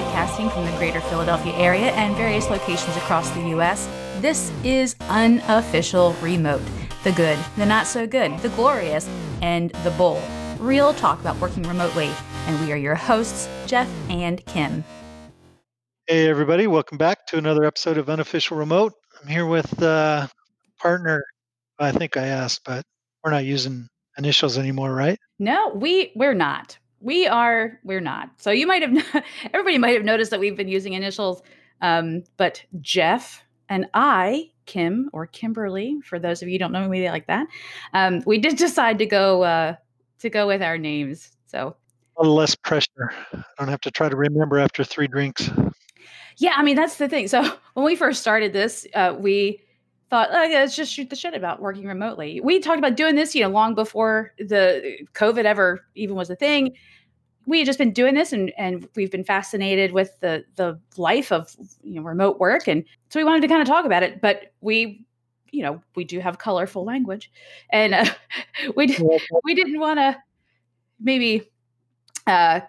broadcasting from the greater Philadelphia area and various locations across the U.S. This is Unofficial Remote the good, the not so good, the glorious, and the bold. Real talk about working remotely. And we are your hosts, Jeff and Kim. Hey, everybody. Welcome back to another episode of Unofficial Remote. I'm here with uh, partner. I think I asked, but we're not using initials anymore, right? No, we we're not. We are we're not. So you might have everybody might have noticed that we've been using initials. Um, but Jeff and I, Kim or Kimberly, for those of you who don't know me like that, um, we did decide to go uh, to go with our names. So a little less pressure. I don't have to try to remember after three drinks. Yeah, I mean that's the thing. So when we first started this, uh, we thought, oh, yeah, let's just shoot the shit about working remotely. We talked about doing this, you know, long before the COVID ever even was a thing. We had just been doing this and and we've been fascinated with the the life of you know remote work. And so we wanted to kind of talk about it but we you know we do have colorful language. And uh, we we didn't want to maybe uh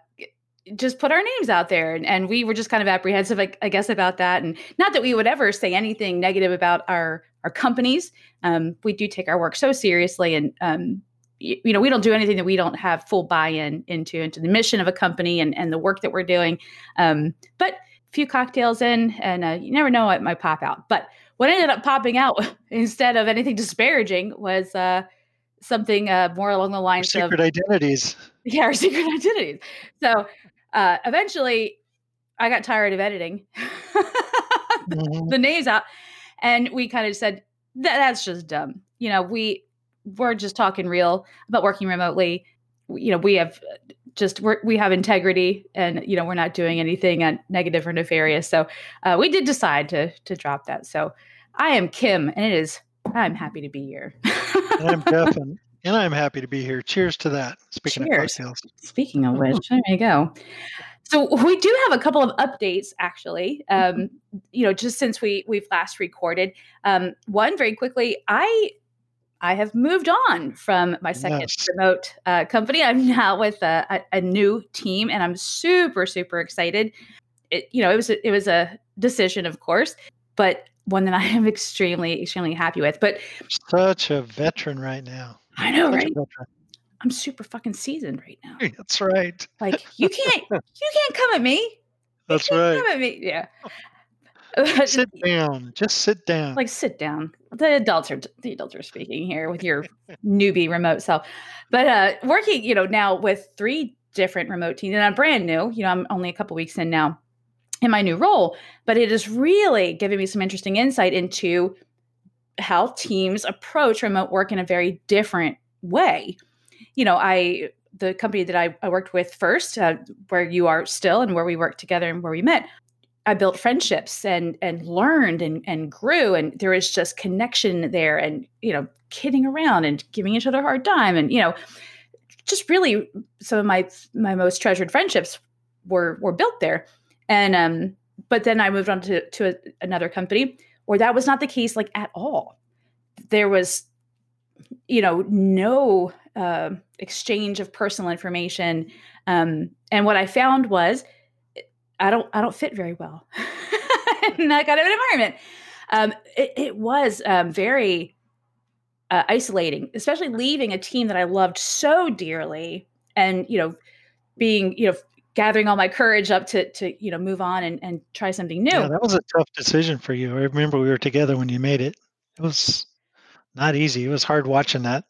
just put our names out there. And, and we were just kind of apprehensive I, I, guess about that. And not that we would ever say anything negative about our our companies um, we do take our work so seriously and um, you know we don't do anything that we don't have full buy-in into into the mission of a company and, and the work that we're doing. Um, but a few cocktails in and uh, you never know what might pop out. But what ended up popping out instead of anything disparaging was uh, something uh, more along the lines our secret of identities. Yeah our secret identities. So uh, eventually i got tired of editing. Mm-hmm. the names out and we kind of said that, that's just dumb you know we we're just talking real about working remotely. You know, we have just we're, we have integrity, and you know, we're not doing anything negative or nefarious. So uh, we did decide to to drop that. So I am Kim, and it is I'm happy to be here. and I'm Jeff, and, and I'm happy to be here. Cheers to that. Speaking Cheers. of cocktails. Speaking of which, there you go. So we do have a couple of updates, actually. Um, you know, just since we we've last recorded. Um, one very quickly, I I have moved on from my second yes. remote uh, company. I'm now with a, a, a, new team, and I'm super, super excited. It, you know, it was a, it was a decision, of course, but one that I am extremely, extremely happy with. But such a veteran right now. I know, such right? I'm super fucking seasoned right now. That's right. Like you can't, you can't come at me. That's right. Come at me, yeah sit down. Just sit down. Like sit down. The adults are the adults are speaking here with your newbie remote self. But uh working, you know, now with three different remote teams, and I'm brand new. You know, I'm only a couple weeks in now in my new role, but it is really giving me some interesting insight into how teams approach remote work in a very different way. You know, I the company that I, I worked with first, uh, where you are still, and where we worked together and where we met, I built friendships and and learned and and grew and there was just connection there and you know kidding around and giving each other a hard time and you know just really some of my my most treasured friendships were were built there. And um but then I moved on to to a, another company where that was not the case like at all. There was you know no uh, exchange of personal information um and what I found was I don't I don't fit very well in that kind of an environment. Um, it, it, was um, very uh, isolating, especially leaving a team that I loved so dearly, and you know, being you know gathering all my courage up to to you know move on and, and try something new. Yeah, that was a tough decision for you. I remember we were together when you made it. It was not easy. It was hard watching that.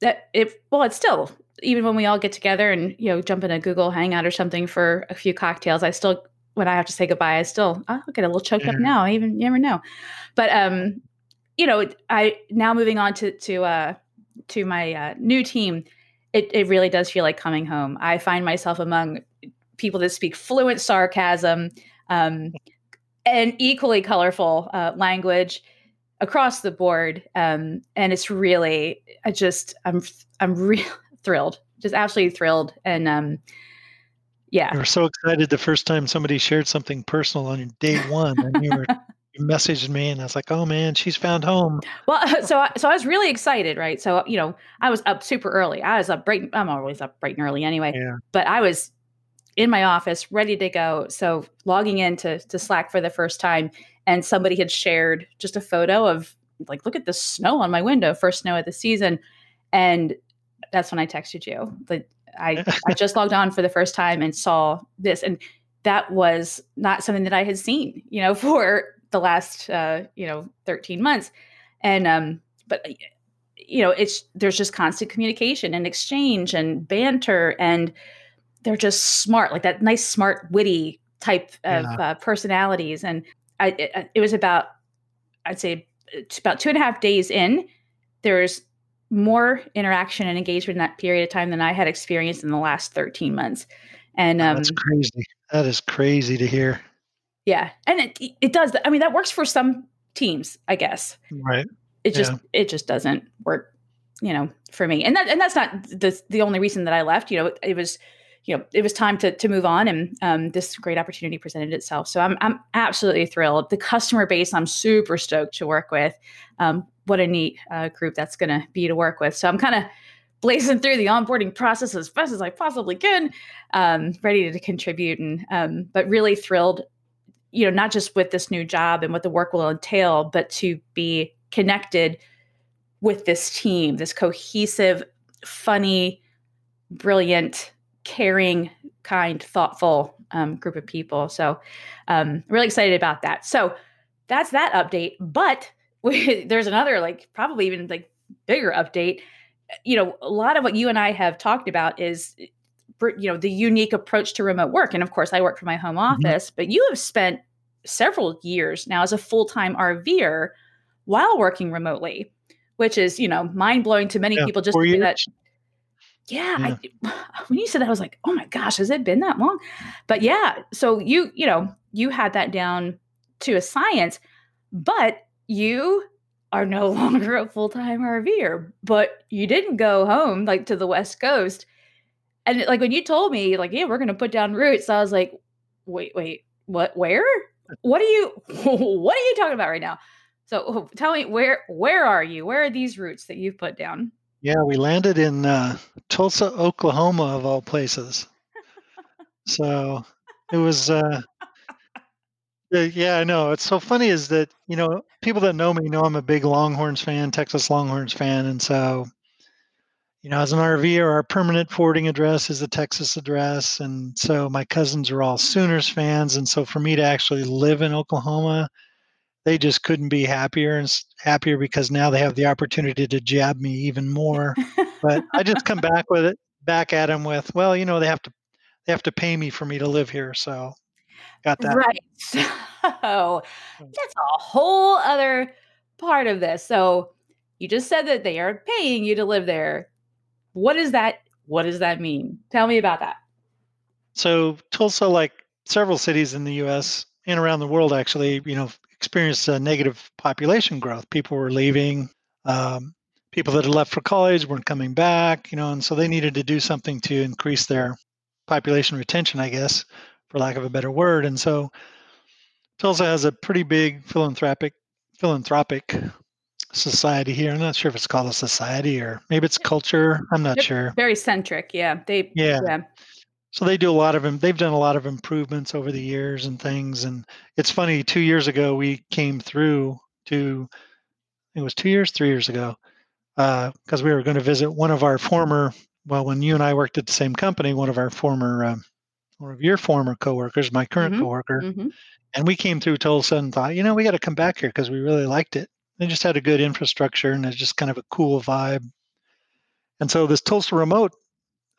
That it well, it's still even when we all get together and you know jump in a Google Hangout or something for a few cocktails, I still when I have to say goodbye, I still I'll get a little choked yeah. up now. I even you never know, but um, you know, I now moving on to to uh to my uh, new team, it it really does feel like coming home. I find myself among people that speak fluent sarcasm, um, and equally colorful uh, language across the board. Um, and it's really, I just, I'm, I'm real thrilled, just absolutely thrilled. And um, yeah, you were so excited the first time somebody shared something personal on day one, and you were. you messaged me and I was like, "Oh man, she's found home." Well, so I, so I was really excited, right? So you know, I was up super early. I was up bright. I'm always up bright and early anyway. Yeah. But I was in my office, ready to go. So logging into to Slack for the first time, and somebody had shared just a photo of like, look at the snow on my window, first snow of the season, and that's when I texted you. Like I I just logged on for the first time and saw this, and that was not something that I had seen, you know, for the last uh, you know 13 months, and um, but you know, it's there's just constant communication and exchange and banter, and they're just smart, like that nice, smart, witty type of yeah. uh, personalities. And I, it, it was about, I'd say, about two and a half days in. There's more interaction and engagement in that period of time than I had experienced in the last 13 months. And um, that's crazy. That is crazy to hear. Yeah, and it it does. I mean, that works for some teams, I guess. Right. It just yeah. it just doesn't work, you know, for me. And that and that's not the the only reason that I left. You know, it, it was you know it was time to to move on and um, this great opportunity presented itself. So i'm i'm absolutely thrilled. The customer base i'm super stoked to work with um, what a neat uh, group that's going to be to work with. So i'm kind of blazing through the onboarding process as fast as i possibly can um, ready to contribute and um, but really thrilled you know not just with this new job and what the work will entail but to be connected with this team, this cohesive, funny, brilliant, caring, kind, thoughtful um, group of people. So, um, really excited about that. So, that's that update. But we, there's another, like, probably even like bigger update. You know, a lot of what you and I have talked about is, you know, the unique approach to remote work. And of course, I work from my home mm-hmm. office, mm-hmm. but you have spent several years now as a full time RVer while working remotely, which is, you know, mind blowing to many yeah, people just that. Yeah, yeah. I, when you said that, I was like, oh my gosh, has it been that long? But yeah, so you, you know, you had that down to a science, but you are no longer a full time RVer, but you didn't go home like to the West Coast. And like when you told me, like, yeah, we're going to put down roots, I was like, wait, wait, what, where? What are you, what are you talking about right now? So oh, tell me where where are you? Where are these roots that you've put down? Yeah, we landed in uh, Tulsa, Oklahoma, of all places. so it was. Uh, yeah, I know. It's so funny is that you know people that know me know I'm a big Longhorns fan, Texas Longhorns fan, and so you know as an RV, or our permanent forwarding address is a Texas address, and so my cousins are all Sooners fans, and so for me to actually live in Oklahoma they just couldn't be happier and happier because now they have the opportunity to jab me even more. but I just come back with it, back at them with, well, you know, they have to they have to pay me for me to live here, so got that. Right. So mm. that's a whole other part of this. So you just said that they are paying you to live there. What is that? What does that mean? Tell me about that. So Tulsa, like several cities in the U.S. and around the world, actually, you know, experienced a negative population growth. People were leaving. Um, people that had left for college weren't coming back, you know, and so they needed to do something to increase their population retention, I guess, for lack of a better word. And so Tulsa has a pretty big philanthropic philanthropic society here. I'm not sure if it's called a society or maybe it's culture. I'm not sure. Very centric, yeah. They yeah. yeah. So they do a lot of them. They've done a lot of improvements over the years and things. And it's funny. Two years ago, we came through to. It was two years, three years ago, because uh, we were going to visit one of our former. Well, when you and I worked at the same company, one of our former, um, one of your former coworkers, my current mm-hmm. coworker, mm-hmm. and we came through Tulsa and thought, you know, we got to come back here because we really liked it. They just had a good infrastructure and it's just kind of a cool vibe. And so this Tulsa remote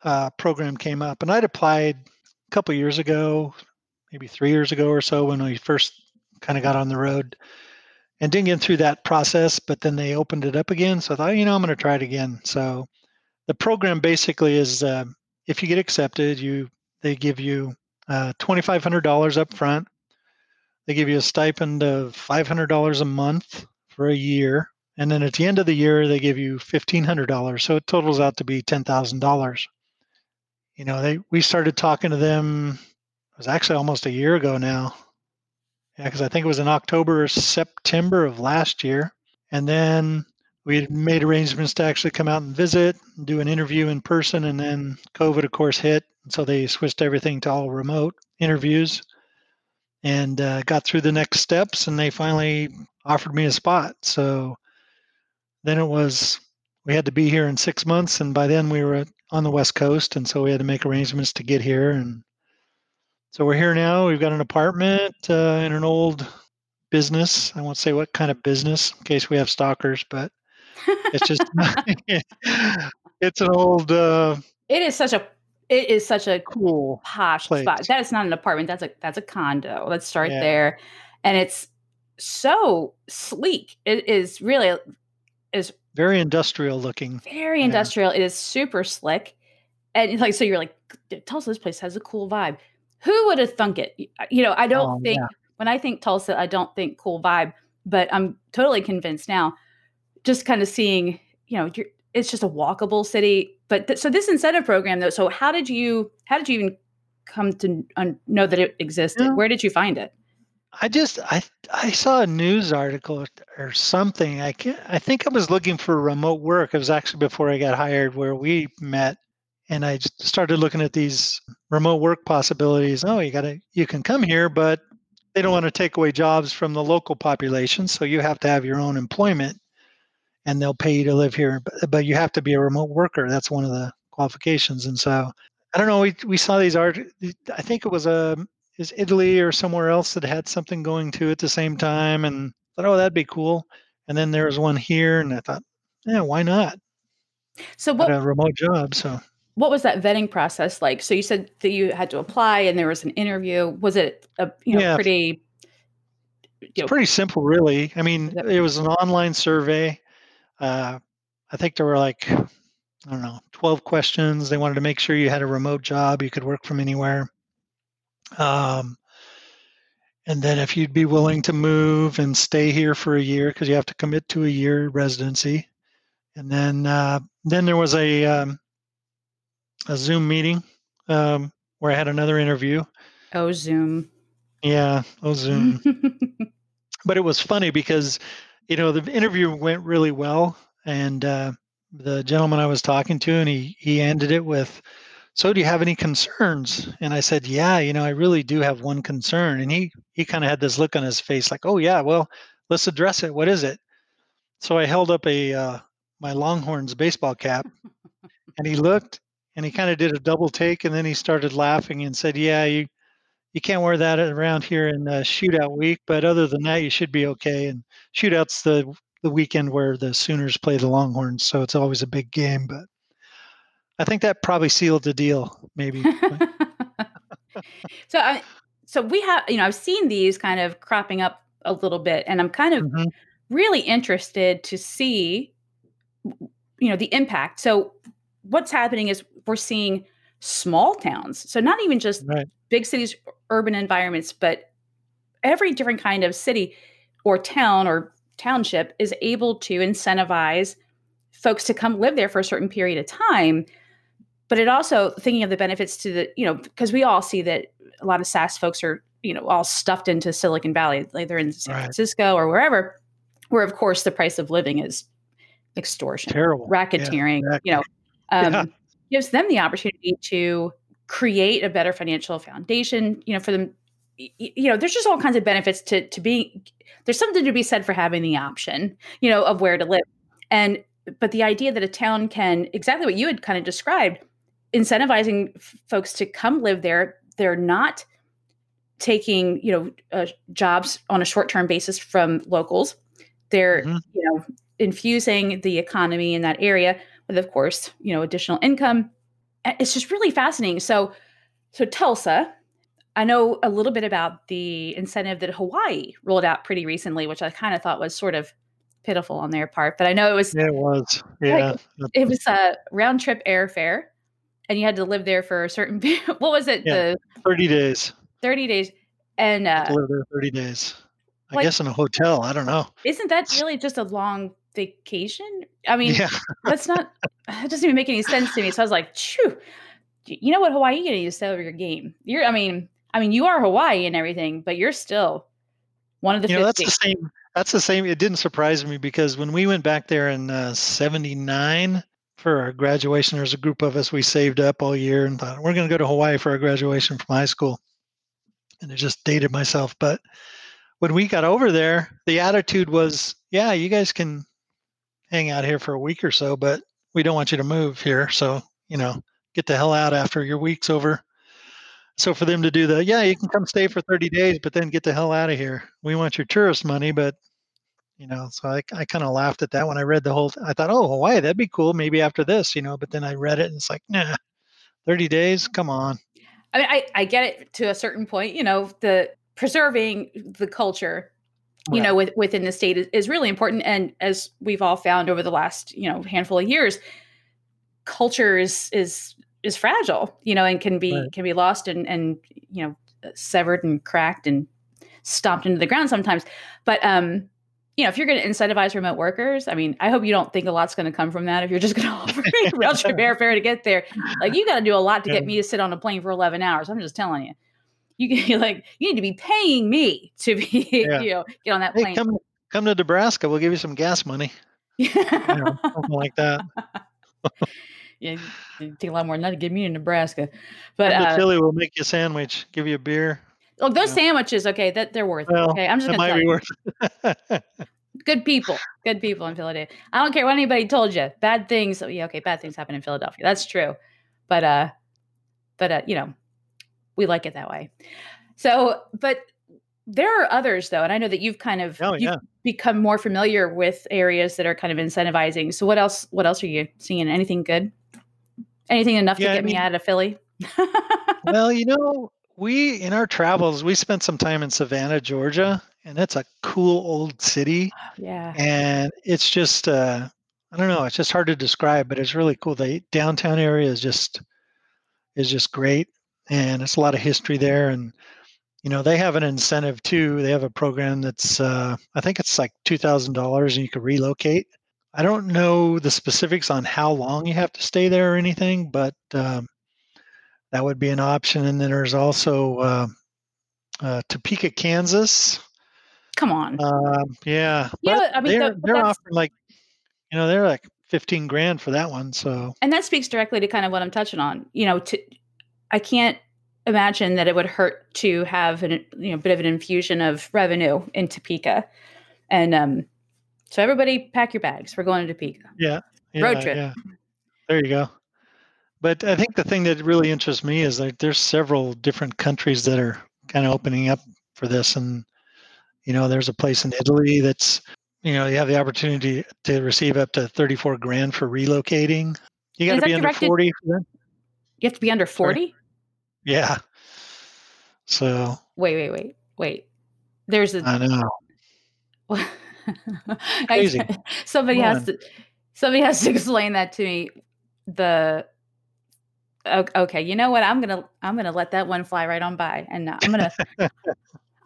uh, program came up, and I'd applied a couple years ago, maybe three years ago or so, when we first kind of got on the road, and didn't get through that process. But then they opened it up again, so I thought, you know, I'm going to try it again. So the program basically is, uh, if you get accepted, you they give you uh, $2,500 up front. They give you a stipend of $500 a month for a year. And then at the end of the year, they give you $1,500. So it totals out to be $10,000 you know, they we started talking to them. It was actually almost a year ago now. Yeah, because I think it was in October or September of last year, and then we made arrangements to actually come out and visit, do an interview in person, and then COVID, of course, hit. So they switched everything to all remote interviews and uh, got through the next steps, and they finally offered me a spot. So then it was we had to be here in six months, and by then we were on the West Coast, and so we had to make arrangements to get here. And so we're here now. We've got an apartment uh, in an old business. I won't say what kind of business in case we have stalkers, but it's just it's an old. Uh, it is such a it is such a cool posh place. spot. That is not an apartment. That's a that's a condo. Let's start Yeah. there. And it's so sleek. It is really is very industrial looking. very Yeah. industrial. It is super slick. And like so you're like, Tulsa, this place has a cool vibe. Who would have thunk it? Uh, you know, I don't Oh, think yeah. when I think Tulsa, I don't think cool vibe, but I'm totally convinced now. Just kind of seeing, you know, you're, it's just a walkable city. But th- so this incentive program, though. So how did you how did you even come to un- know that it existed? Yeah. Where did you find it? I just I I saw a news article or something. I can I think I was looking for remote work. It was actually before I got hired where we met and I started looking at these remote work possibilities. Oh, you got to you can come here, but they don't want to take away jobs from the local population, so you have to have your own employment and they'll pay you to live here, but, but you have to be a remote worker. That's one of the qualifications. And so I don't know, we we saw these art I think it was a is Italy or somewhere else that had something going to at the same time and thought, oh, that'd be cool. And then there was one here and I thought, yeah, why not? So what a remote job. So what was that vetting process like? So you said that you had to apply and there was an interview. Was it a you know Yeah. pretty you know, pretty simple, really. I mean, it was an online survey. Uh, I think there were like, I don't know, 12 questions. They wanted to make sure you had a remote job, you could work from anywhere. Um, and then if you'd be willing to move and stay here for a year, because you have to commit to a year residency. And then, uh, then there was a um, a Zoom meeting um, where I had another interview. oh Zoom. Yeah, oh Zoom. but it was funny because you know the interview went really well and uh, the gentleman i was talking to and he he ended it with so do you have any concerns and i said yeah you know i really do have one concern and he he kind of had this look on his face like oh yeah well let's address it what is it so i held up a uh, my longhorns baseball cap and he looked and he kind of did a double take and then he started laughing and said yeah you you can't wear that around here in uh, shootout week, but other than that, you should be okay. And shootouts the the weekend where the Sooners play the Longhorns, so it's always a big game. But I think that probably sealed the deal, maybe. so I so we have you know I've seen these kind of cropping up a little bit and I'm kind of Mhm. really interested to see you know the impact. So what's happening is we're seeing small towns. So not even just Right. big cities urban environments but every different kind of city or town or township is able to incentivize folks to come live there for a certain period of time but it also thinking of the benefits to the you know because we all see that a lot of SaaS folks are you know all stuffed into Silicon Valley, like they're in San Right. Francisco or wherever, where of course the price of living is extortion, Terrible. racketeering. exactly. You know, um, Yeah. gives them the opportunity to create a better financial foundation. You know, for them. You know, there's just all kinds of benefits to to being. There's something to be said for having the option, you know, of where to live, and but the idea that a town can exactly what you had kind of described incentivizing f- folks to come live there they're not taking you know uh, jobs on a short-term basis from locals they're Mhm. you know infusing the economy in that area with of course you know additional income it's just really fascinating so so tulsa i know a little bit about the incentive that hawaii rolled out pretty recently which i kind of thought was sort of pitiful on their part but i know it was it was. Yeah. it was a round trip airfare and you had to live there for a certain what was it Yeah. the 30 days. 30 days and uh live there 30 days. I Like- guess in a hotel. I don't know. isn't that really just a long vacation i mean Yeah. that's not it doesn't even make any sense to me so i was like Phew, you know what hawaii you need to over your game you're i mean i mean you are hawaii and everything but you're still One of the You know, that's the same. That's the same. It didn't surprise me because when we went back there in uh, '79 for our graduation, There's a group of us. We saved up all year and thought we're going to go to Hawaii for our graduation from high school. And it just dated myself. But when we got over there, the attitude was, "Yeah, you guys can hang out here for a week or so, but we don't want you to move here. So you know, get the hell out after your week's over." So for them to do the, yeah, you can come stay for 30 days, but then get the hell out of here. We want your tourist money, but you know, so I, I kind of laughed at that when I read the whole. I thought, oh, Hawaii, that'd be cool. Maybe after this, you know. But then I read it, and it's like, nah, 30 days. Come on. I mean, I, I get it to a certain point. You know, the preserving the culture, you Right. know, with, within the state is, is really important. And as we've all found over the last, you know, handful of years, culture is is is fragile, you know, and can be Right. can be lost and and you know severed and cracked and stomped into the ground sometimes. But um, you know, if you're going to incentivize remote workers, I mean, I hope you don't think a lot's going to come from that. If you're just going to offer me rail trip airfare to get there, like you got to do a lot to get me to sit on a plane for 11 hours. I'm just telling you. You can like you need to be paying me to be Yeah. you know get on that Hey, plane. come come to Nebraska. We'll give you some gas money. You know, something like that. yeah, take a lot more than that to get me to Nebraska. But Come to uh, Philly. We'll make you a sandwich. Give you a beer. Look, those yeah. sandwiches, okay, that they're worth it. Okay, I'm just gonna might tell be you. worth. good people, good people in Philadelphia. I don't care what anybody told you. Bad things, oh, yeah, okay, bad things happen in Philadelphia. That's true. But uh, but uh, you know, we like it that way. So, but there are others though, and I know that you've kind of oh you've yeah. become more familiar with areas that are kind of incentivizing. So, what else? What else are you seeing? Anything good? Anything enough Yeah, to I get me out of Philly? Well, you know, we in our travels we spent some time in Savannah, Georgia, and it's a cool old city. yeah. and it's just uh i don't know it's just hard to describe but it's really cool the downtown area is just is just great and it's a lot of history there and you know they have an incentive too they have a program that's uh i think it's like $2000 and you can relocate i don't know the specifics on how long you have to stay there or anything but um, that would be an option and then there's also uh, uh, topeka kansas Come on. um, yeah, but I mean, they're the- they're offering like, you know, they're like fifteen grand for that one. So and that speaks directly to kind of what I'm touching on. You know, to I can't imagine that it would hurt to have a you know bit of an infusion of revenue in Topeka, and um, so everybody pack your bags. We're going to Topeka. yeah, Road trip. Yeah, there you go. But I think the thing that really interests me is like there's several different countries that are kind of opening up for this, and you know, there's a place in Italy that's you know you have the opportunity to receive up to thirty four grand for relocating. You got to be under forty. You have to be under forty. Yeah. So Wait, wait, wait, wait. There's a I know. Crazy. Somebody Come has to somebody has to explain that to me. The okay, you know what? I'm gonna I'm gonna let that one fly right on by, and I'm gonna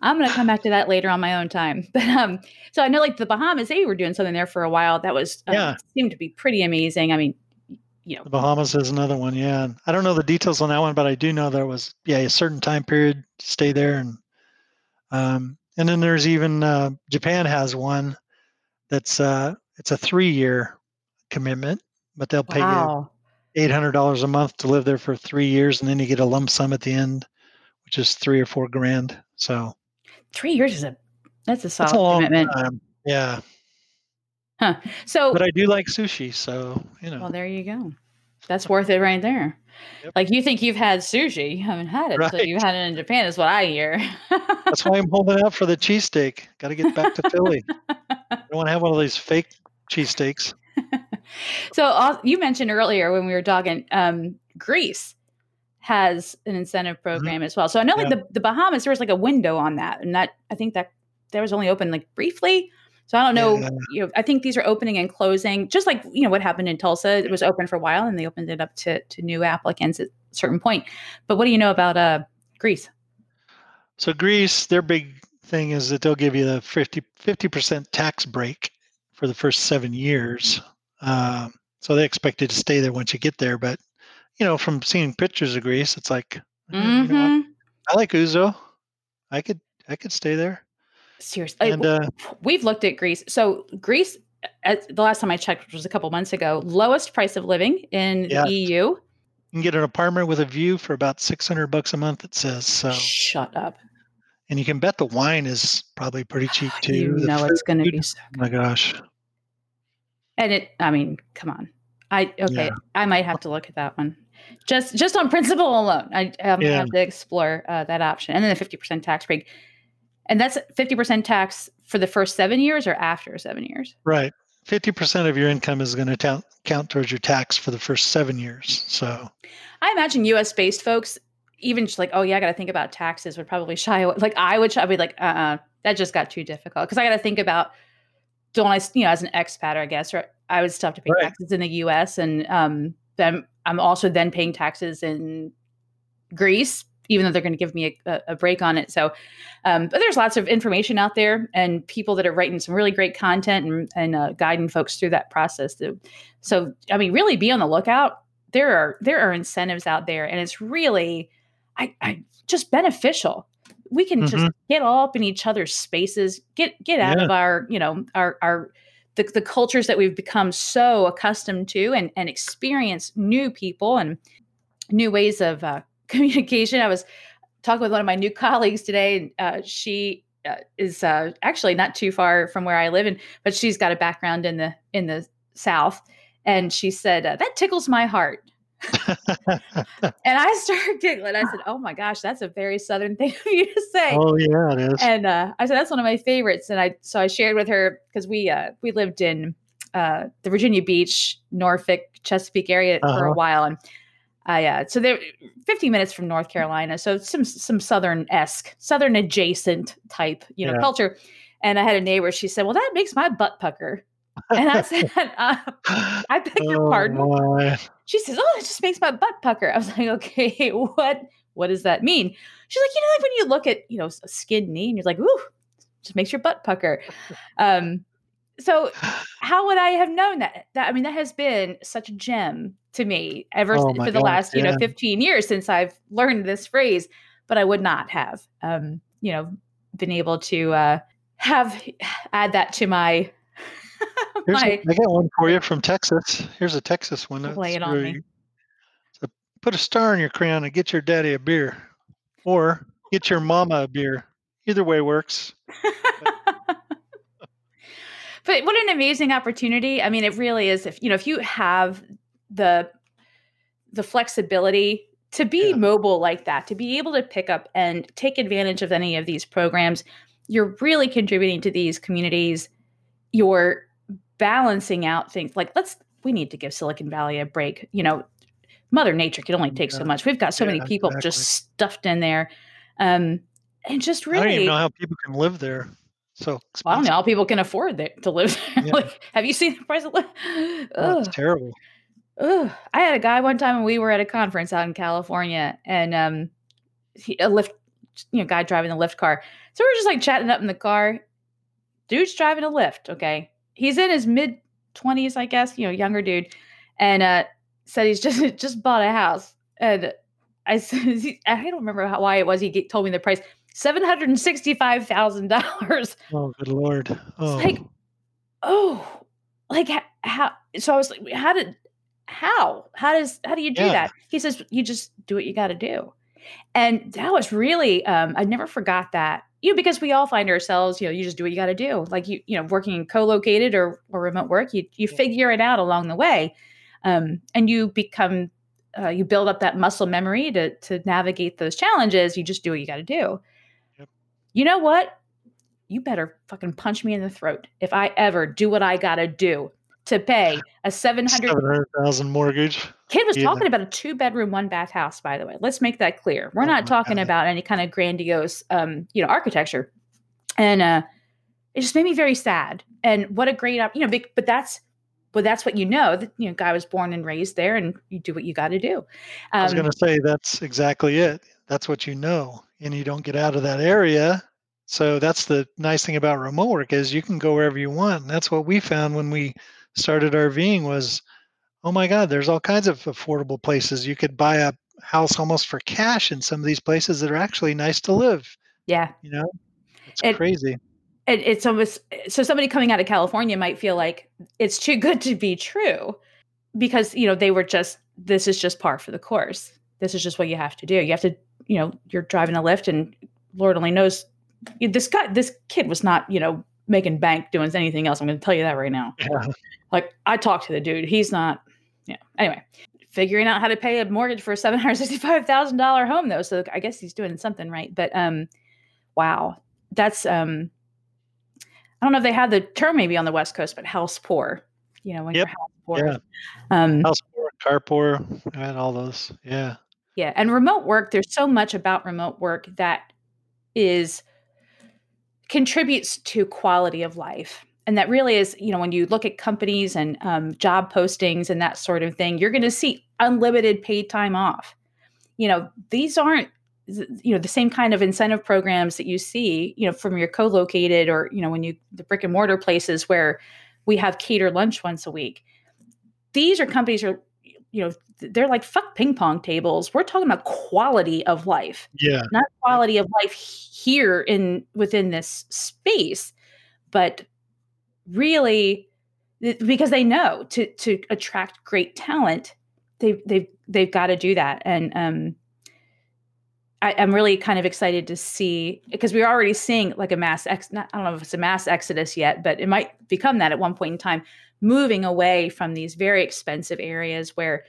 I'm gonna come back to that later on my own time. But um, so I know like the Bahamas, they were doing something there for a while that was um, Yeah. seemed to be pretty amazing. I mean, you know, The Bahamas is another one, yeah. And I don't know the details on that one, but I do know there was yeah a certain time period to stay there, and um, and then there's even uh, Japan has one that's uh, it's a three year commitment, but they'll pay wow, you eight hundred dollars a month to live there for three years, and then you get a lump sum at the end, which is three or four grand. So three years is a that's a solid that's a commitment. time, yeah. So But I do like sushi, so you know. Well, there you go. That's worth it right there. Yep. Like you think you've had sushi, you haven't had it. So Right. you had it in Japan, is what I hear. That's why I'm holding out for the cheesesteak. Got to get back to Philly. I don't want to have one of these fake cheesesteaks. So uh, you mentioned earlier when we were talking, um, Greece has an incentive program as well. So I know like Mm-hmm. Yeah. the, the Bahamas, there was like a window on that, and that I think that that was only open like briefly. So I don't know. Yeah. You know, I think these are opening and closing, just like you know what happened in Tulsa. It was open for a while, and they opened it up to to new applicants at a certain point. But what do you know about uh, Greece? So Greece, their big thing is that they'll give you the 50 percent tax break for the first seven years. Um, so they expect you to stay there once you get there. But you know, from seeing pictures of Greece, it's like eh, you know? Mhm. I like ouzo. I could I could stay there. seriously, And uh, we've looked at Greece. So Greece, at the last time I checked, which was a couple months ago, lowest price of living in yeah, the EU. you can get an apartment with a view for about 600 bucks a month, it says. So, Shut up. and you can bet the wine is probably pretty cheap too. The know it's going to be so oh my gosh. And it, I mean, come on. I okay. Yeah. I might have to look at that one. Just just on principle alone, I um, Yeah. have to explore uh, that option, and then the fifty percent tax break, and that's fifty percent tax for the first seven years or after seven years. Right. 50% of your income is going to count, count towards your tax for the first seven years. So, I imagine U.S. based folks, even just like, oh yeah, I got to think about taxes, would probably shy away. Like I would, I'd be like, uh, uh that just got too difficult because I got to think about don't I, you know, as an expat, I guess, or I would still have to pay right. taxes in the U.S. and um, then I'm also then paying taxes in Greece, even though they're going to give me a, a break on it. So, um, but there's lots of information out there and people that are writing some really great content and, and uh, guiding folks through that process. So, I mean, really be on the lookout. There are there are incentives out there, and it's really, I, I just beneficial. We can just hmm get all up in each other's spaces, get get out Yeah. of our, you know, our our the, the cultures that we've become so accustomed to and, and experience new people and new ways of uh, communication. I was talking with one of my new colleagues today, and uh, she uh, is uh, actually not too far from where I live, and but she's got a background in the in the South, and she said uh, that tickles my heart. And I started giggling. I said, "Oh my gosh, that's a very Southern thing for you to say." oh, yeah, it is. And uh, I said that's one of my favorites. And I so I shared with her because we uh, we lived in uh, the Virginia Beach, Norfolk, Chesapeake area for a Uh-huh. while, and I uh, so they're 15 minutes from North Carolina, so some some southern esque, southern adjacent type you know Yeah. culture. And I had a neighbor. She said, "Well, that makes my butt pucker." And I said, uh, "I beg your oh, pardon." my. She says, "Oh, it just makes my butt pucker." I was like, "Okay, what? What does that mean?" She's like, "You know, like when you look at you know a skinned knee, and you're like, ooh, just makes your butt pucker." Um, so how would I have known that? That I mean, that has been such a gem to me ever Oh, for the gosh. last you know 15 years since I've learned this phrase. But I would not have, um, you know, been able to uh, have add that to my Here's my I got one for you from Texas. Here's a Texas one. That's it on me. so put a star in your crown and get your daddy a beer, or get your mama a beer. Either way works. but what an amazing opportunity i mean it really is if you know if you have the the flexibility to be Yeah. mobile like that to be able to pick up and take advantage of any of these programs you're really contributing to these communities you're balancing out things like let's we need to give silicon valley a break you know mother nature can only take so much we've got so many people exactly. just stuffed in there um and just really I don't even know how people can live there. So well, I don't know how people can afford it to live there. Yeah. like, have you seen the price of life? Oh, it's terrible. ugh. I had a guy one time when we were at a conference out in California, and um, he, a Lyft, you know, guy driving the Lyft car. So we we're just like chatting up in the car. Dude's driving a Lyft. Okay, he's in his mid twenties, I guess. You know, younger dude, and uh, said he's just just bought a house. And I said, I don't remember how, why it was. He told me the price seven hundred and sixty five thousand dollars. Oh, good lord. Oh, like oh like how so i was like how did how how does how do you do yeah. that he says you just do what you got to do and that was really um i never forgot that you know because we all find ourselves you know you just do what you got to do. Like you you know working co-located or or remote work you you figure it out along the way um and you become uh, you build up that muscle memory to to navigate those challenges you just do what you got to do. Yep. you know what? You better fucking punch me in the throat if I ever do what I gotta do to pay a 700 Seven hundred thousand mortgage. kid was Yeah. talking about a two bedroom one bath house by the way let's make that clear we're Oh not talking god. about any kind of grandiose um you know architecture and uh it just made me very sad and what a great you know but that's but that's what you know that you know guy was born and raised there and you do what you got to do I was um going to say that's exactly it. That's what you know, and you don't get out of that area. So that's the nice thing about remote work is you can go wherever you want. And that's what we found when we started RVing was, oh my God, there's all kinds of affordable places. You could buy a house almost for cash in some of these places that are actually nice to live. yeah You know, it's it crazy. it, it's almost so somebody coming out of California might feel like it's too good to be true because you know they were just this is just par for the course. This is just what you have to do. You have to you know you're driving a Lyft and Lord only knows this guy this kid was not you know making bank doing anything else. I'm going to tell you that right now. Yeah. Like I talked to the dude. He's not. Yeah. Anyway, figuring out how to pay a mortgage for a seven hundred sixty-five thousand dollar home though. So I guess he's doing something right. But um, wow, that's um, I don't know if they have the term maybe on the West Coast, but house poor. You know, when yep. you're house poor. Yeah. Um, house poor, car poor, and all those. Yeah. Yeah, and remote work. There's so much about remote work that is contributes to quality of life. And that really is you know when you look at companies and um, job postings and that sort of thing you're going to see unlimited paid time off. You know these aren't you know the same kind of incentive programs that you see you know from your co-located or you know when you the brick and mortar places where we have catered lunch once a week. These are companies are you know they're like fuck ping pong tables. We're talking about quality of life yeah. not quality of life here in within this space but really because they know to to attract great talent they they've they've got to do that and um I, am really kind of excited to see because we're already seeing like a mass ex not, I don't know if it's a mass exodus yet, but it might become that at one point in time, moving away from these very expensive areas where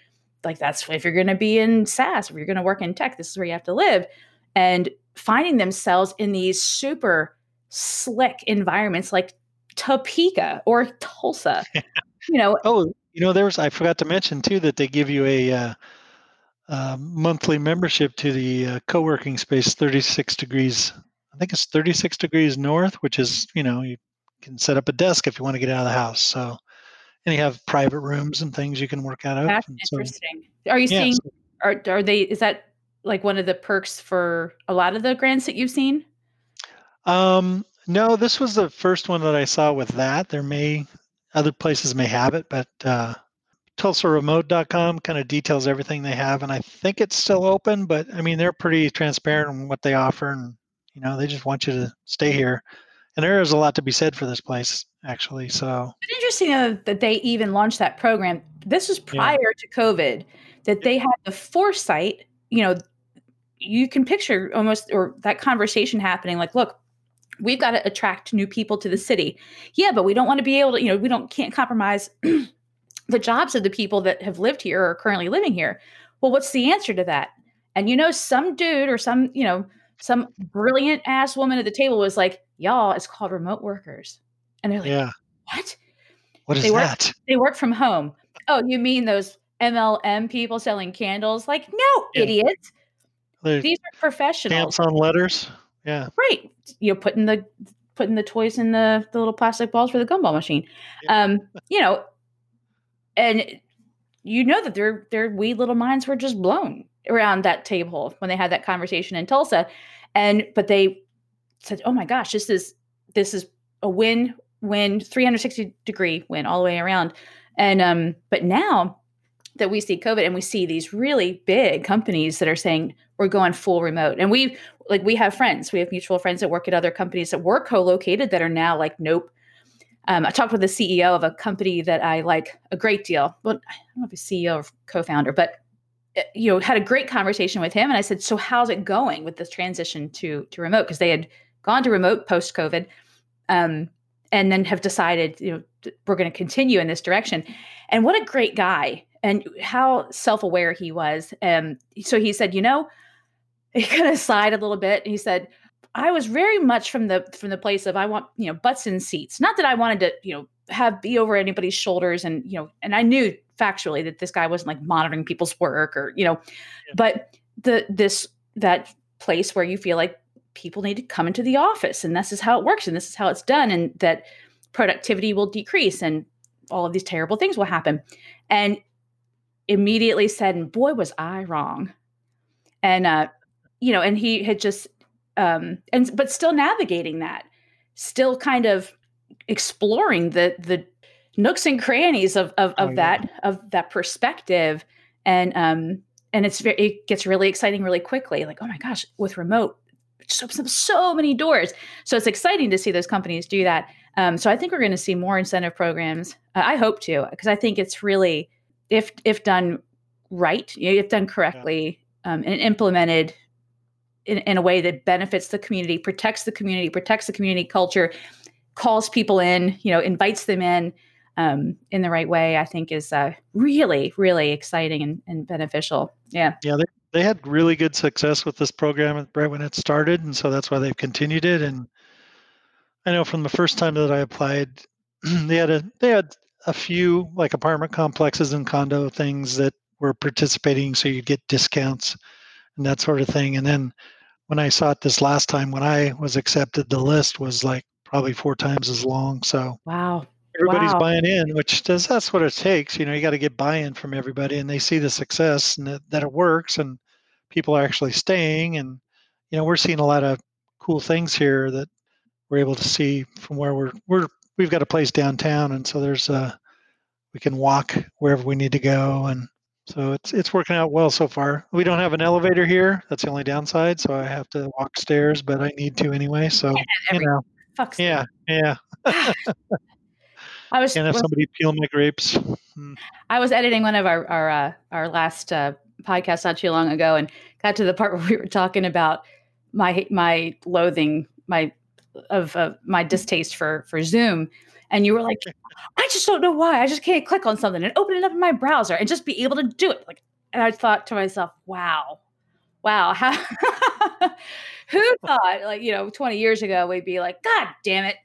like that's if you're going to be in SaaS, if you're going to work in tech, this is where you have to live, and finding themselves in these super slick environments like Topeka or Tulsa. you know. Oh, you know, there was I forgot to mention too that they give you a uh, uh, monthly membership to the uh, co-working space, 36 degrees. I think it's 36 degrees north, which is you know you can set up a desk if you want to get out of the house. So, and you have private rooms and things you can work out of. That's interesting. Are you yeah, seeing? So, are are they? Is that like one of the perks for a lot of the grants that you've seen? Um, no, this was the first one that I saw with that. There may other places may have it, but uh, TulsaRemote.com kind of details everything they have, and I think it's still open. But I mean, they're pretty transparent on what they offer, and you know, they just want you to stay here. And there is a lot to be said for this place, actually. So it's interesting that they even launched that program. This was prior yeah. to COVID, that they had the foresight. You know, you can picture almost or that conversation happening. Like, look, we've got to attract new people to the city. Yeah, but we don't want to be able to, you know, we don't can't compromise the jobs of the people that have lived here or are currently living here. Well, what's the answer to that? And you know, some dude or some, you know, some brilliant ass woman at the table was like, y'all, it's called remote workers. And they're like, yeah. what? What is they work, that? They work from home. Oh, you mean those MLM people selling candles? Like, no, yeah. idiots. These are professionals. Stamps on letters. Yeah. Right. You know, putting the putting the toys in the, the little plastic balls for the gumball machine. Yeah. Um, you know, and you know that their their wee little minds were just blown around that table when they had that conversation in Tulsa. And but they said, Oh my gosh, this is this is a win win 360 degree win all the way around. And um, but now that we see COVID and we see these really big companies that are saying we're going full remote. And we like we have friends, we have mutual friends that work at other companies that were co-located that are now like, nope. Um, I talked with the CEO of a company that I like a great deal. Well, I don't know if he's CEO or co-founder, but eh, you know, had a great conversation with him. And I said, so how's it going with this transition to to remote? Because they had gone to remote post COVID. Um, and then have decided, you know, we're going to continue in this direction. And what a great guy and how self-aware he was. And so he said, you know, he kind of sighed a little bit. and he said, I was very much from the from the place of I want, you know, butts in seats. Not that I wanted to, you know, have be over anybody's shoulders and, you know, and I knew factually that this guy wasn't like monitoring people's work or, you know, yeah. but the this that place where you feel like people need to come into the office and this is how it works and this is how it's done and that productivity will decrease and all of these terrible things will happen. And immediately said, and boy, was I wrong. And, uh, you know, and he had just, um, and, but still navigating that, still kind of exploring the, the nooks and crannies of, of, of oh, that, yeah. of that perspective. And, um, and it's very, it gets really exciting really quickly. Like, oh my gosh, with remote, just opens up so many doors. So it's exciting to see those companies do that. Um, so I think we're going to see more incentive programs. Uh, I hope to, because I think it's really, if if done right, if done correctly, um, and implemented in, in a way that benefits the community, protects the community, protects the community culture, calls people in, you know, invites them in um, in the right way, I think is uh, really, really exciting and, and beneficial. Yeah. Yeah. They, had really good success with this program right when it started. And so that's why they've continued it. And I know from the first time that I applied, they had a, they had a few like apartment complexes and condo things that were participating. So you'd get discounts and that sort of thing. And then when I saw it this last time, when I was accepted, the list was like probably four times as long. So wow, everybody's wow. buying in, which does that's what it takes. You know, you got to get buy-in from everybody, and they see the success and that, that it works, and people are actually staying. And you know, we're seeing a lot of cool things here that we're able to see from where we're we're we've got a place downtown, and so there's uh we can walk wherever we need to go, and so it's it's working out well so far. We don't have an elevator here. That's the only downside. So I have to walk stairs, but I need to anyway. So you know, yeah, yeah. I was can't have somebody peel my grapes. Hmm. I was editing one of our our uh, our last uh, podcast not too long ago, and got to the part where we were talking about my my loathing my of uh, my distaste for for Zoom, and you were like, I just don't know why. I just can't click on something and open it up in my browser and just be able to do it. Like, and I thought to myself, wow, wow, how, who thought like you know 20 years ago we'd be like, God damn it,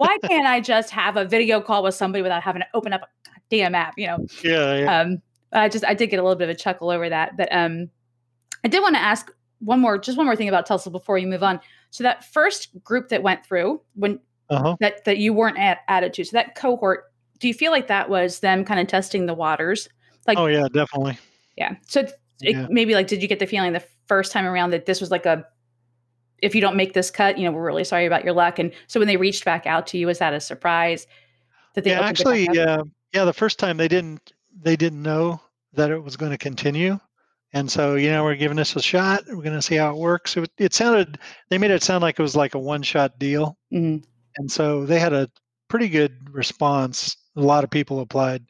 why can't I just have a video call with somebody without having to open up a damn app? You know? Yeah. yeah. Um, I just I did get a little bit of a chuckle over that, but um, I did want to ask one more, just one more thing about Tulsa before you move on. So that first group that went through when uh-huh. that that you weren't at, added to, so that cohort, do you feel like that was them kind of testing the waters? Like, oh yeah, definitely. Yeah. So yeah. Maybe like, did you get the feeling the first time around that this was like a if you don't make this cut, you know, we're really sorry about your luck. And so when they reached back out to you, was that a surprise that they yeah, actually, yeah, yeah, the first time they didn't, they didn't know that it was going to continue. And so, you know, we're giving this a shot. We're going to see how it works. It, it, sounded, they made it sound like it was like a one shot deal. Mm-hmm. And so they had a pretty good response. A lot of people applied.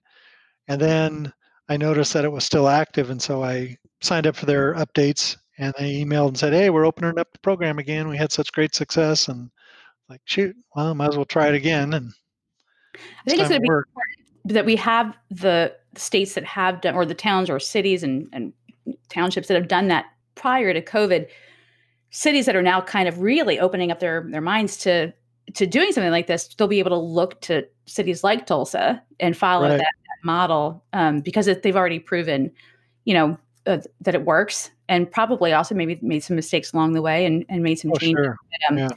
And then I noticed that it was still active. And so I signed up for their updates and they emailed and said, "Hey, we're opening up the program again. We had such great success." And like, shoot, well, might as well try it again. And I think it's going to be that we have the states that have done, or the towns or cities and, and townships that have done that prior to COVID. Cities that are now kind of really opening up their their minds to to doing something like this, they'll be able to look to cities like Tulsa and follow right. that, that, model um, because it, they've already proven, you know, uh, that it works and probably also maybe made some mistakes along the way and, and made some oh, changes. Sure. um, yeah.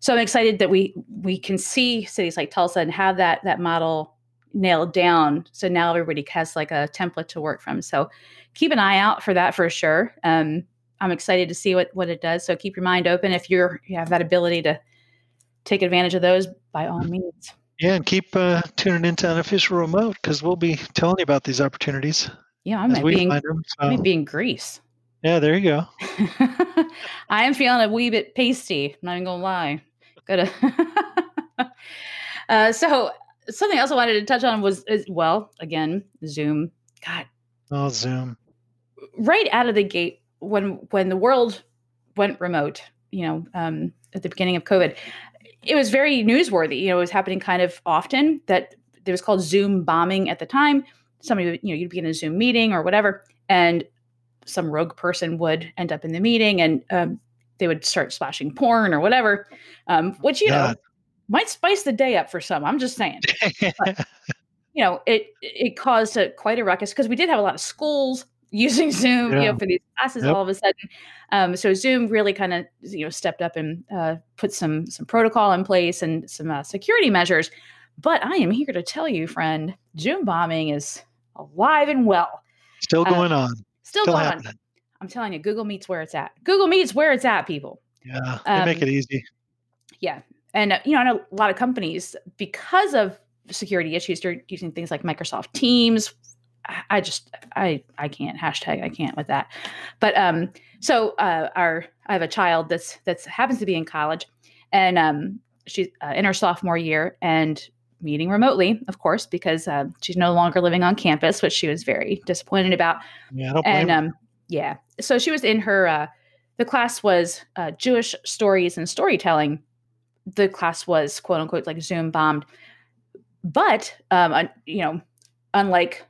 So I'm excited that we we can see cities like Tulsa and have that that model nailed down. So now everybody has like a template to work from. So keep an eye out for that for sure. Um, I'm excited to see what what it does. So keep your mind open if you're you have that ability to take advantage of those by all means. Yeah, and keep uh, tuning into unofficial remote because we'll be telling you about these opportunities. Yeah, I might be in, them, so. I might be in Greece. Yeah, there you go. I am feeling a wee bit pasty. I'm not even gonna lie. Gotta. uh, so something else I wanted to touch on was, is, well, again, Zoom. God. Oh, Zoom. Right out of the gate, when when the world went remote, you know, um, at the beginning of COVID, it was very newsworthy. You know, it was happening kind of often. That it was called Zoom bombing at the time somebody, you know, you'd be in a Zoom meeting or whatever, and some rogue person would end up in the meeting and um, they would start splashing porn or whatever, um, which, you know, might spice the day up for some. I'm just saying. but, you know, it it caused a, quite a ruckus because we did have a lot of schools using Zoom, yeah. you know, for these classes yep. all of a sudden. Um, so Zoom really kind of you know stepped up and uh, put some some protocol in place and some uh, security measures. But I am here to tell you, friend, Zoom bombing is alive and well. Still uh, going on. Still, still going happening. on. I'm telling you, Google Meets where it's at. Google Meets where it's at, people. Yeah, they um, make it easy. Yeah, and uh, you know, I know a lot of companies because of security issues, they're using things like Microsoft Teams, I just I I can't hashtag I can't with that. But um, so uh, our I have a child that's that's happens to be in college, and um, she's uh, in her sophomore year and meeting remotely, of course, because uh, she's no longer living on campus, which she was very disappointed about. Yeah, And um, yeah, so she was in her. Uh, the class was uh, Jewish stories and storytelling. The class was quote unquote like Zoom bombed, but um, un- you know, unlike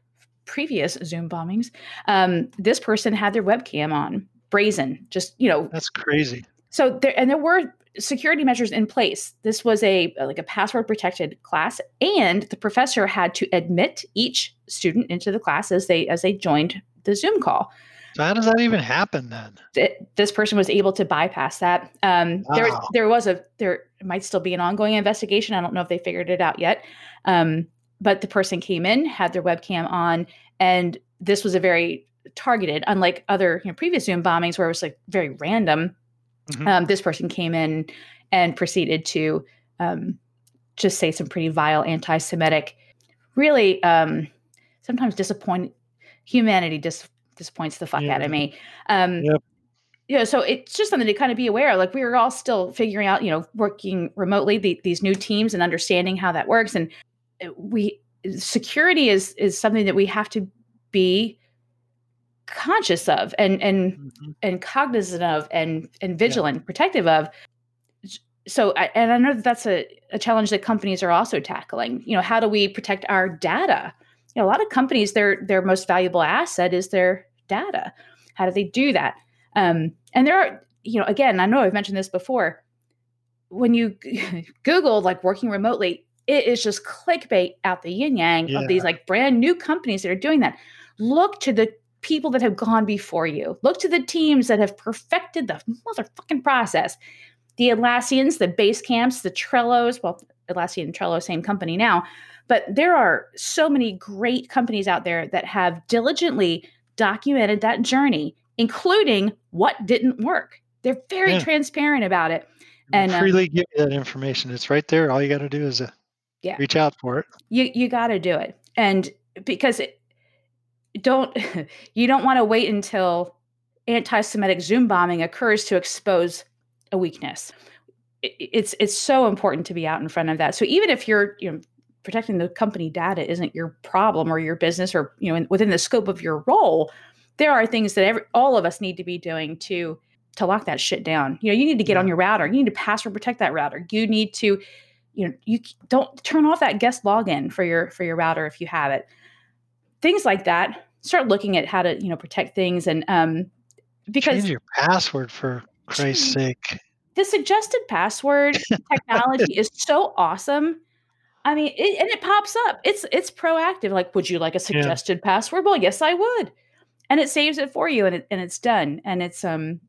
previous Zoom bombings, um, this person had their webcam on, brazen, just you know, That's crazy. so there and there were security measures in place. This was a like a password protected class, and the professor had to admit each student into the class as they as they joined the Zoom call. So how does that even happen then? Th- This person was able to bypass that. Um, There, Wow. there was a there might still be an ongoing investigation. I don't know if they figured it out yet. Um, but the person came in, had their webcam on, and this was a very targeted, unlike other you know, previous Zoom bombings where it was like very random Mhm. um, this person came in and proceeded to um, just say some pretty vile anti-Semitic, really um, sometimes disappoint humanity dis- disappoints the fuck out of me. Um, Yep. You know, so it's just something to kind of be aware of. Like we are all still figuring out, you know, working remotely the, these new teams and understanding how that works. And uh, we security is is something that we have to be conscious of and and Mhm. and cognizant of and and vigilant protective of so and i know that that's a, a challenge that companies are also tackling you know how do we protect our data you know a lot of companies their their most valuable asset is their data how do they do that um, and there are you know again i know i've mentioned this before when you google like working remotely it is just clickbait out the yin yang of these like brand new companies that are doing that look to the people that have gone before you. Look to the teams that have perfected the motherfucking process. The Atlassians, the Basecamps, the Trellos. Well, Atlassian and Trello, same company now. But there are so many great companies out there that have diligently documented that journey, including what didn't work. They're very Yeah. transparent about it. And, um, freely give you that information. It's right there. All you got to do is uh, Yeah. reach out for it. you you got to do it and because it, don't you don't want to wait until anti-semitic zoom bombing occurs to expose a weakness It- it's it's so important to be out in front of that so even if you're you know protecting the company data isn't your problem or your business or you know in, within the scope of your role there are things that every, all of us need to be doing to to lock that shit down. You know you need to get on your router. You need to password protect that router. You need to you know you don't turn off that guest login for your for your router if you have it. Things like that. Start looking at how to you know protect things and um because Change your password for Christ's sake. the suggested password technology is so awesome i mean it, and it pops up it's it's proactive like would you like a suggested password well yes i would and it saves it for you and, it, and it's done and it's um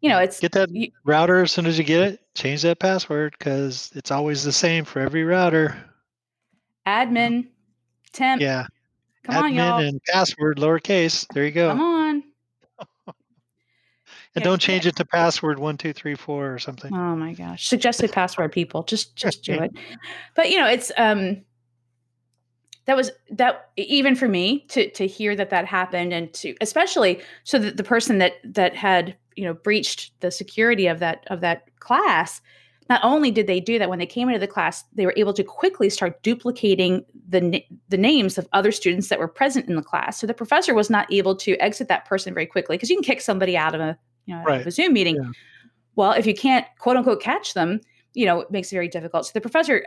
you know it's Get that you- router as soon as you get it. Change that password because it's always the same for every router. admin temp Yeah. come on Admin y'all and password lowercase. There you go. And don't change it to password one two three four or something. Oh my gosh. Suggested password people. Just just do it. But you know, it's um that was that even for me to to hear that that happened and to especially so that the person that that had, you know, breached the security of that of that class not only did they do that when they came into the class, they were able to quickly start duplicating the the names of other students that were present in the class. So the professor was not able to exit that person very quickly because you can kick somebody out of a you know Right. a Zoom meeting. Yeah. Well, if you can't quote unquote catch them, you know, it makes it very difficult. So the professor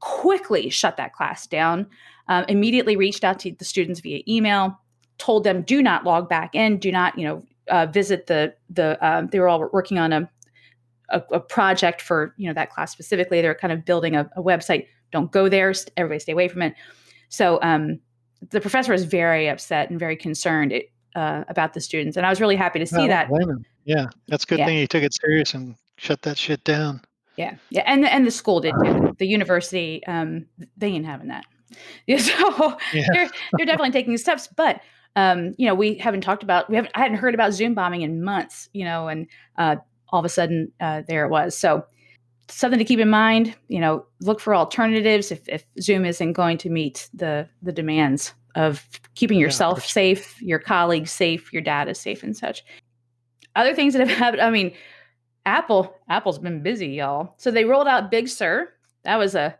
quickly shut that class down, um, immediately reached out to the students via email, told them do not log back in, do not, you know, uh, visit the the. Um, they were all working on a, a a project for you know that class specifically. They're kind of building a, a website. Don't go there. Everybody stay away from it. So um, the professor was very upset and very concerned it, uh, about the students, and I was really happy to see don't that. Yeah, that's a good Yeah. thing he took it serious and shut that shit down. Yeah, yeah, and the, and the school did too. The university, um, they ain't having that. Yeah, so Yeah. they're they're definitely taking steps, but um, you know, we haven't talked about we haven't I hadn't heard about Zoom bombing in months, you know, and uh, all of a sudden uh, there it was. So something to keep in mind. You know, look for alternatives if, if Zoom isn't going to meet the the demands of keeping yourself sure. safe, your colleagues safe, your data safe, and such. Other things that have happened. I mean, Apple Apple's been busy, y'all. So they rolled out Big Sur. That was a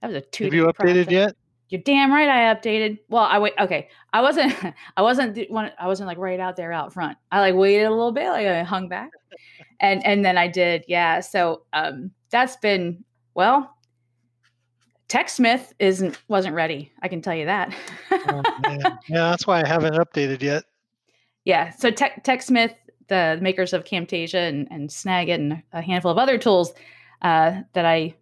that was a two. Have you updated yet? You're damn right. I updated. Well, I wait. Okay, I wasn't. I wasn't. one- I wasn't like right out there out front. I like waited a little bit. Like I hung back, and and then I did. Yeah. So um, that's been well. TechSmith isn't wasn't ready. I can tell you that. Oh. Yeah, that's why I haven't updated yet. yeah. So Tech TechSmith, the makers of Camtasia and, and Snagit and a handful of other tools uh, that I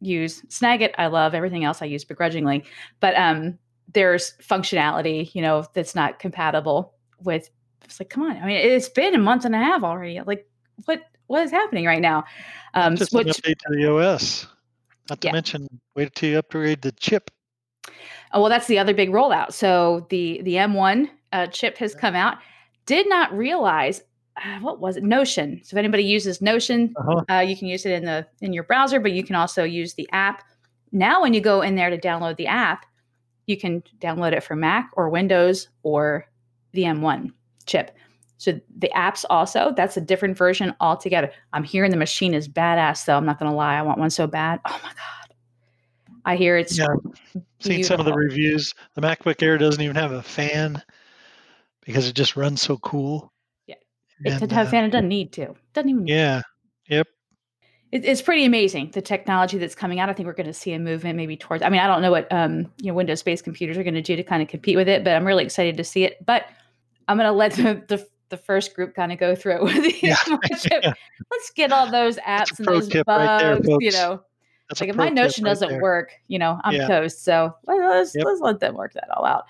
use. Snagit, I love. Everything else I use begrudgingly, but um, there's functionality, you know, that's not compatible with. It's like, come on. I mean, it's been a month and a half already. Like, what what is happening right now? Um, Just an update to the OS. Not to Yeah. mention, wait till you upgrade the chip. Oh, well, that's the other big rollout. So the the M1 uh, chip has come out. Did not realize uh, what was it? Notion. So if anybody uses Notion, Uh-huh. uh, you can use it in the in your browser, but you can also use the app. Now, when you go in there to download the app, you can download it for Mac or Windows or the M1 chip. So the apps also that's a different version altogether. I'm hearing the machine is badass, though. I'm not going to lie. I want one so bad. Oh my god! I hear it's Yeah, seen some of the reviews. The MacBook Air doesn't even have a fan because it just runs so cool. Yeah. It And, doesn't have a uh, fan. It doesn't need to. Doesn't even. Yeah. Yep. It, it's pretty amazing the technology that's coming out. I think we're going to see a movement maybe towards. I mean, I don't know what um, you know Windows-based computers are going to do to kind of compete with it, but I'm really excited to see it. But I'm going to let the, the the first group kind of go through it with the Yeah. M1. Let's get all those apps and those tip right there, bugs. you know, That's like if my Notion right doesn't there. work, you know, I'm Yeah. toast. So let- let's Yep. let's let them work that all out.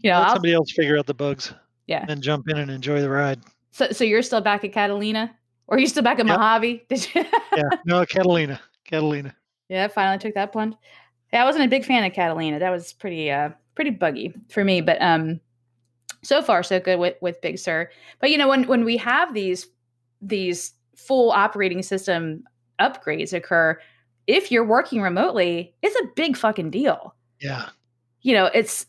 You know, Let I'll, somebody else figure out the bugs. Yeah. And jump in and enjoy the ride. so so you're still back at Catalina, or are you still back at Yep. Mojave? Did you? Yeah. No, Catalina. Catalina. Yeah, finally took that plunge. Yeah, I wasn't a big fan of Catalina. That was pretty uh pretty buggy for me, but um so far so good with with Big Sur. But you know when when we have these these full operating system upgrades occur, if you're working remotely, it's a big fucking deal. Yeah. You know, it's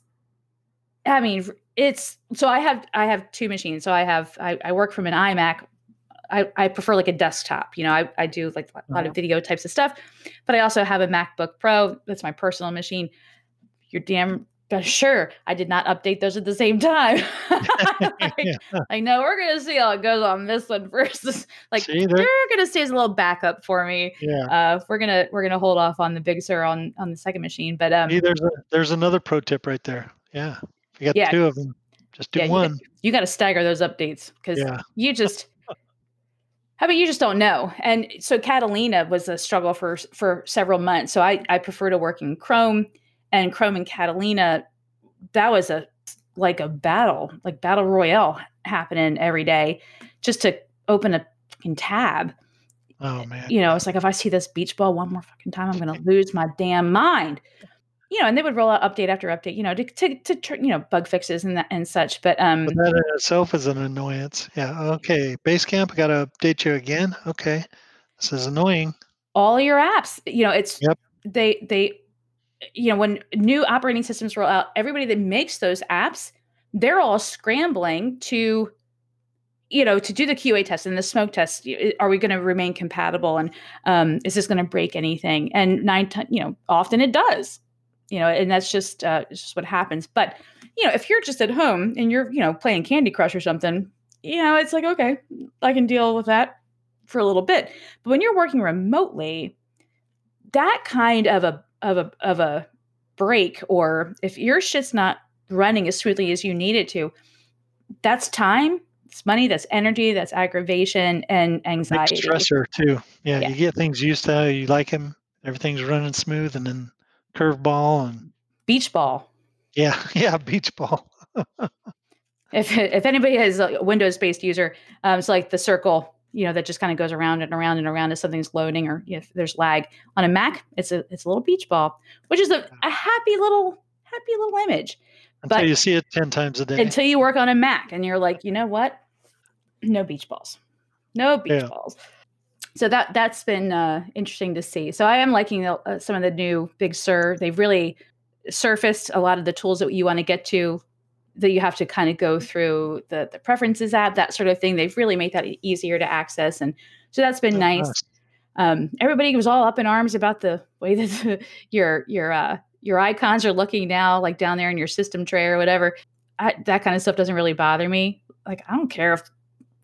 I mean, it's so I have I have two machines. So I have I, I work from an iMac. I, I prefer like a desktop. You know, I, I do like a lot of video types of stuff, but I also have a MacBook Pro. That's my personal machine. You're damn but sure I did not update those at the same time. like, yeah. like, no, we're gonna see how it goes on this one first. like See, they're there, gonna stay as a little backup for me. yeah. Uh, we're gonna we're gonna hold off on the Big Sur on on the second machine, but um, See, there's a, there's another pro tip right there. Yeah. If you got Yeah. two of them, just do Yeah, you- one. you got to stagger those updates because Yeah. you just I mean you just don't know. And so Catalina was a struggle for for several months. So I I prefer to work in Chrome and Chrome and Catalina that was a like a battle, like battle royale happening every day just to open a fucking tab. Oh man. You know, it's like if I see this beach ball one more fucking time, I'm going to lose my damn mind. You know, and they would roll out update after update, you know, to to, to you know bug fixes and that and such. But um, But that in itself is an annoyance. Yeah. Okay. Basecamp, I got to update you again. Okay. This is annoying. all your apps you know it's Yep. they they you know when new operating systems roll out everybody that makes those apps they're all scrambling to you know to do the qa test and the smoke test. Are we going to remain compatible? And um, is this going to break anything? And nine ti- you know often it does you know and that's just uh, just what happens. But you know if you're just at home and you're you know playing candy crush or something you know it's like okay i can deal with that for a little bit. But when you're working remotely that kind of a of a of a break or if your shit's not running as smoothly as you need it to that's time it's money that's energy that's aggravation and Big anxiety stressor too. Yeah, Yeah. You get things used to how you like them. Everything's running smooth, and then curveball and beach ball yeah, yeah, beach ball. if if anybody is a windows based user um it's like the circle you know that just kind of goes around and around and around as something's loading or if there's lag on a mac it's a it's a little beach ball which is a, a happy little happy little image Until But- you see it ten times a day. until you work on a Mac and you're like, you know what? No beach balls. No beach Yeah. balls. So that that's been uh, interesting to see. So I am liking uh, some of the new Big Sur. They've really surfaced a lot of the tools that you want to get to that you have to kind of go through the the preferences app, that sort of thing. They've really made that easier to access, and so that's been Oh, nice. Um, everybody was all up in arms about the way that the, your your uh, your icons are looking now, like down there in your system tray or whatever. I, that kind of stuff doesn't really bother me. Like I don't care if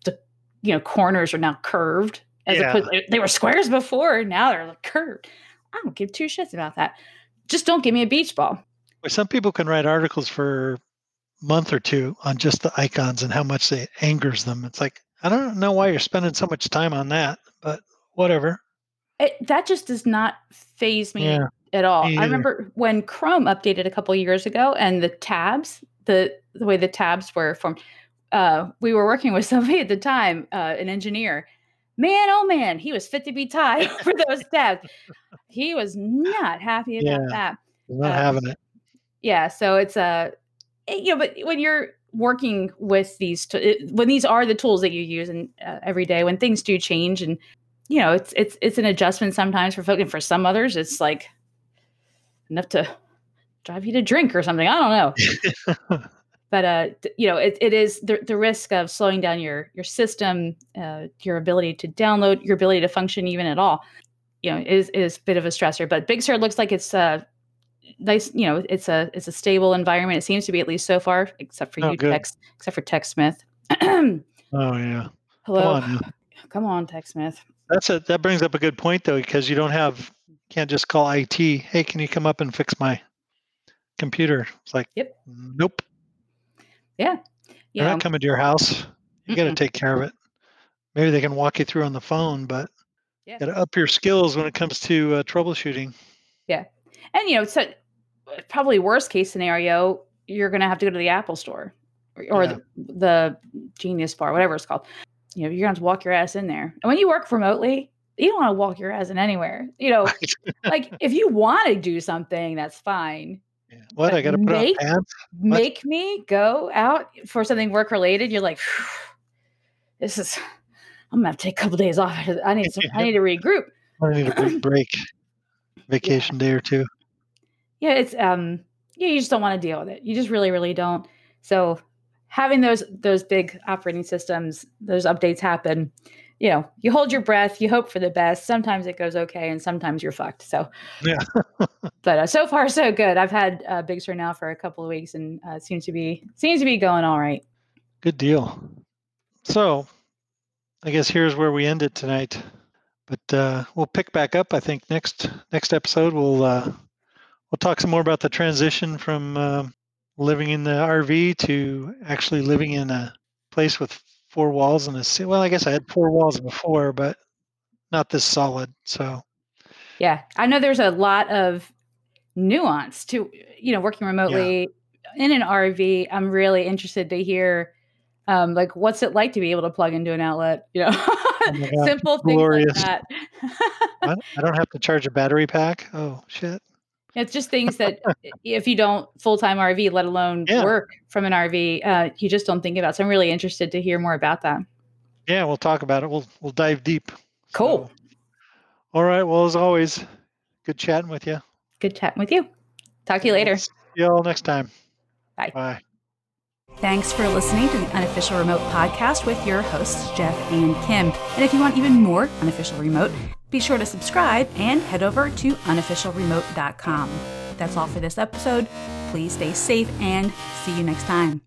the you know corners are now curved as Yeah. opposed they were squares before, now they're like curved. I don't give two shits about that. Just don't give me a beach ball. Well, Some people can write articles for month or two on just the icons and how much it angers them. It's like, I don't know why you're spending so much time on that, but whatever. It, that just does not faze me Yeah. at all. me I remember when Chrome updated a couple years ago, and the tabs, the the way the tabs were formed. Uh, we were working with somebody at the time, uh, an engineer. Man, oh man, he was fit to be tied for those tabs. He was not happy about Yeah. that. Not Um, having it. Yeah, so it's a you know, but when you're working with these, t- when these are the tools that you use and uh, every day, when things do change, and you know, it's it's it's an adjustment sometimes for folk, and for some others, it's like enough to drive you to drink or something. I don't know, but uh, you know, it, it is the the risk of slowing down your your system, uh, your ability to download, your ability to function even at all. You know, is is a bit of a stressor. But Big Sur looks like it's uh nice. You know, it's a it's a stable environment. It seems to be at least so far, except for Oh, you, good. Except for TechSmith. Oh yeah. come Come on, come on, TechSmith. That's a that brings up a good point though, because you don't have can't just call IT. Hey, can you come up and fix my computer? It's like, Yep. nope. yeah You They're not coming to your house. You got to take care of it. Maybe they can walk you through on the phone, but Yeah. got to up your skills when it comes to uh, troubleshooting. And you know, so probably worst case scenario, you're going to have to go to the Apple Store or, or Yeah. the, the Genius Bar, whatever it's called. You know, you're going to to walk your ass in there. And when you work remotely, you don't want to walk your ass in anywhere. You know, like if you want to do something, that's fine. Yeah. What? I got to put on make- pants? Make me go out for something work related. You're like, this is. I'm gonna have to take a couple days off. I need some, I need to regroup. I need a big break, vacation day or two. yeah it's um yeah you just don't want to deal with it you just really really don't so having those those big operating systems those updates happen you know you hold your breath you hope for the best sometimes it goes okay and sometimes you're fucked so Yeah. but uh, so far so good i've had uh, big sur now for a couple of weeks and uh, seems to be seems to be going all right Good deal. So, I guess here's where we end it tonight. But uh, we'll pick back up. I think next next episode we'll uh, we'll talk some more about the transition from um living in the RV to actually living in a place with four walls and a well. I guess I had four walls before, but not this solid. So yeah i know there's a lot of nuance to you know working remotely in an rv i'm really interested to hear um like what's it like to be able to plug into an outlet you know Oh simple things glorious. like that? I don't have to charge a battery pack. Oh shit! it's just things that if you don't full-time rv let alone Yeah. work from an rv uh, you just don't think about so i'm really interested to hear more about that Yeah, we'll talk about it. We'll we'll dive deep. Cool. So, all right. Well, as always, good chatting with you. good chatting with you talk to you later See you all next time. Bye. Bye. Thanks for listening to the Unofficial Remote podcast with your hosts, Jeff and Kim. And if you want even more Unofficial Remote, be sure to subscribe and head over to unofficialremote.com. That's all for this episode. Please stay safe and see you next time.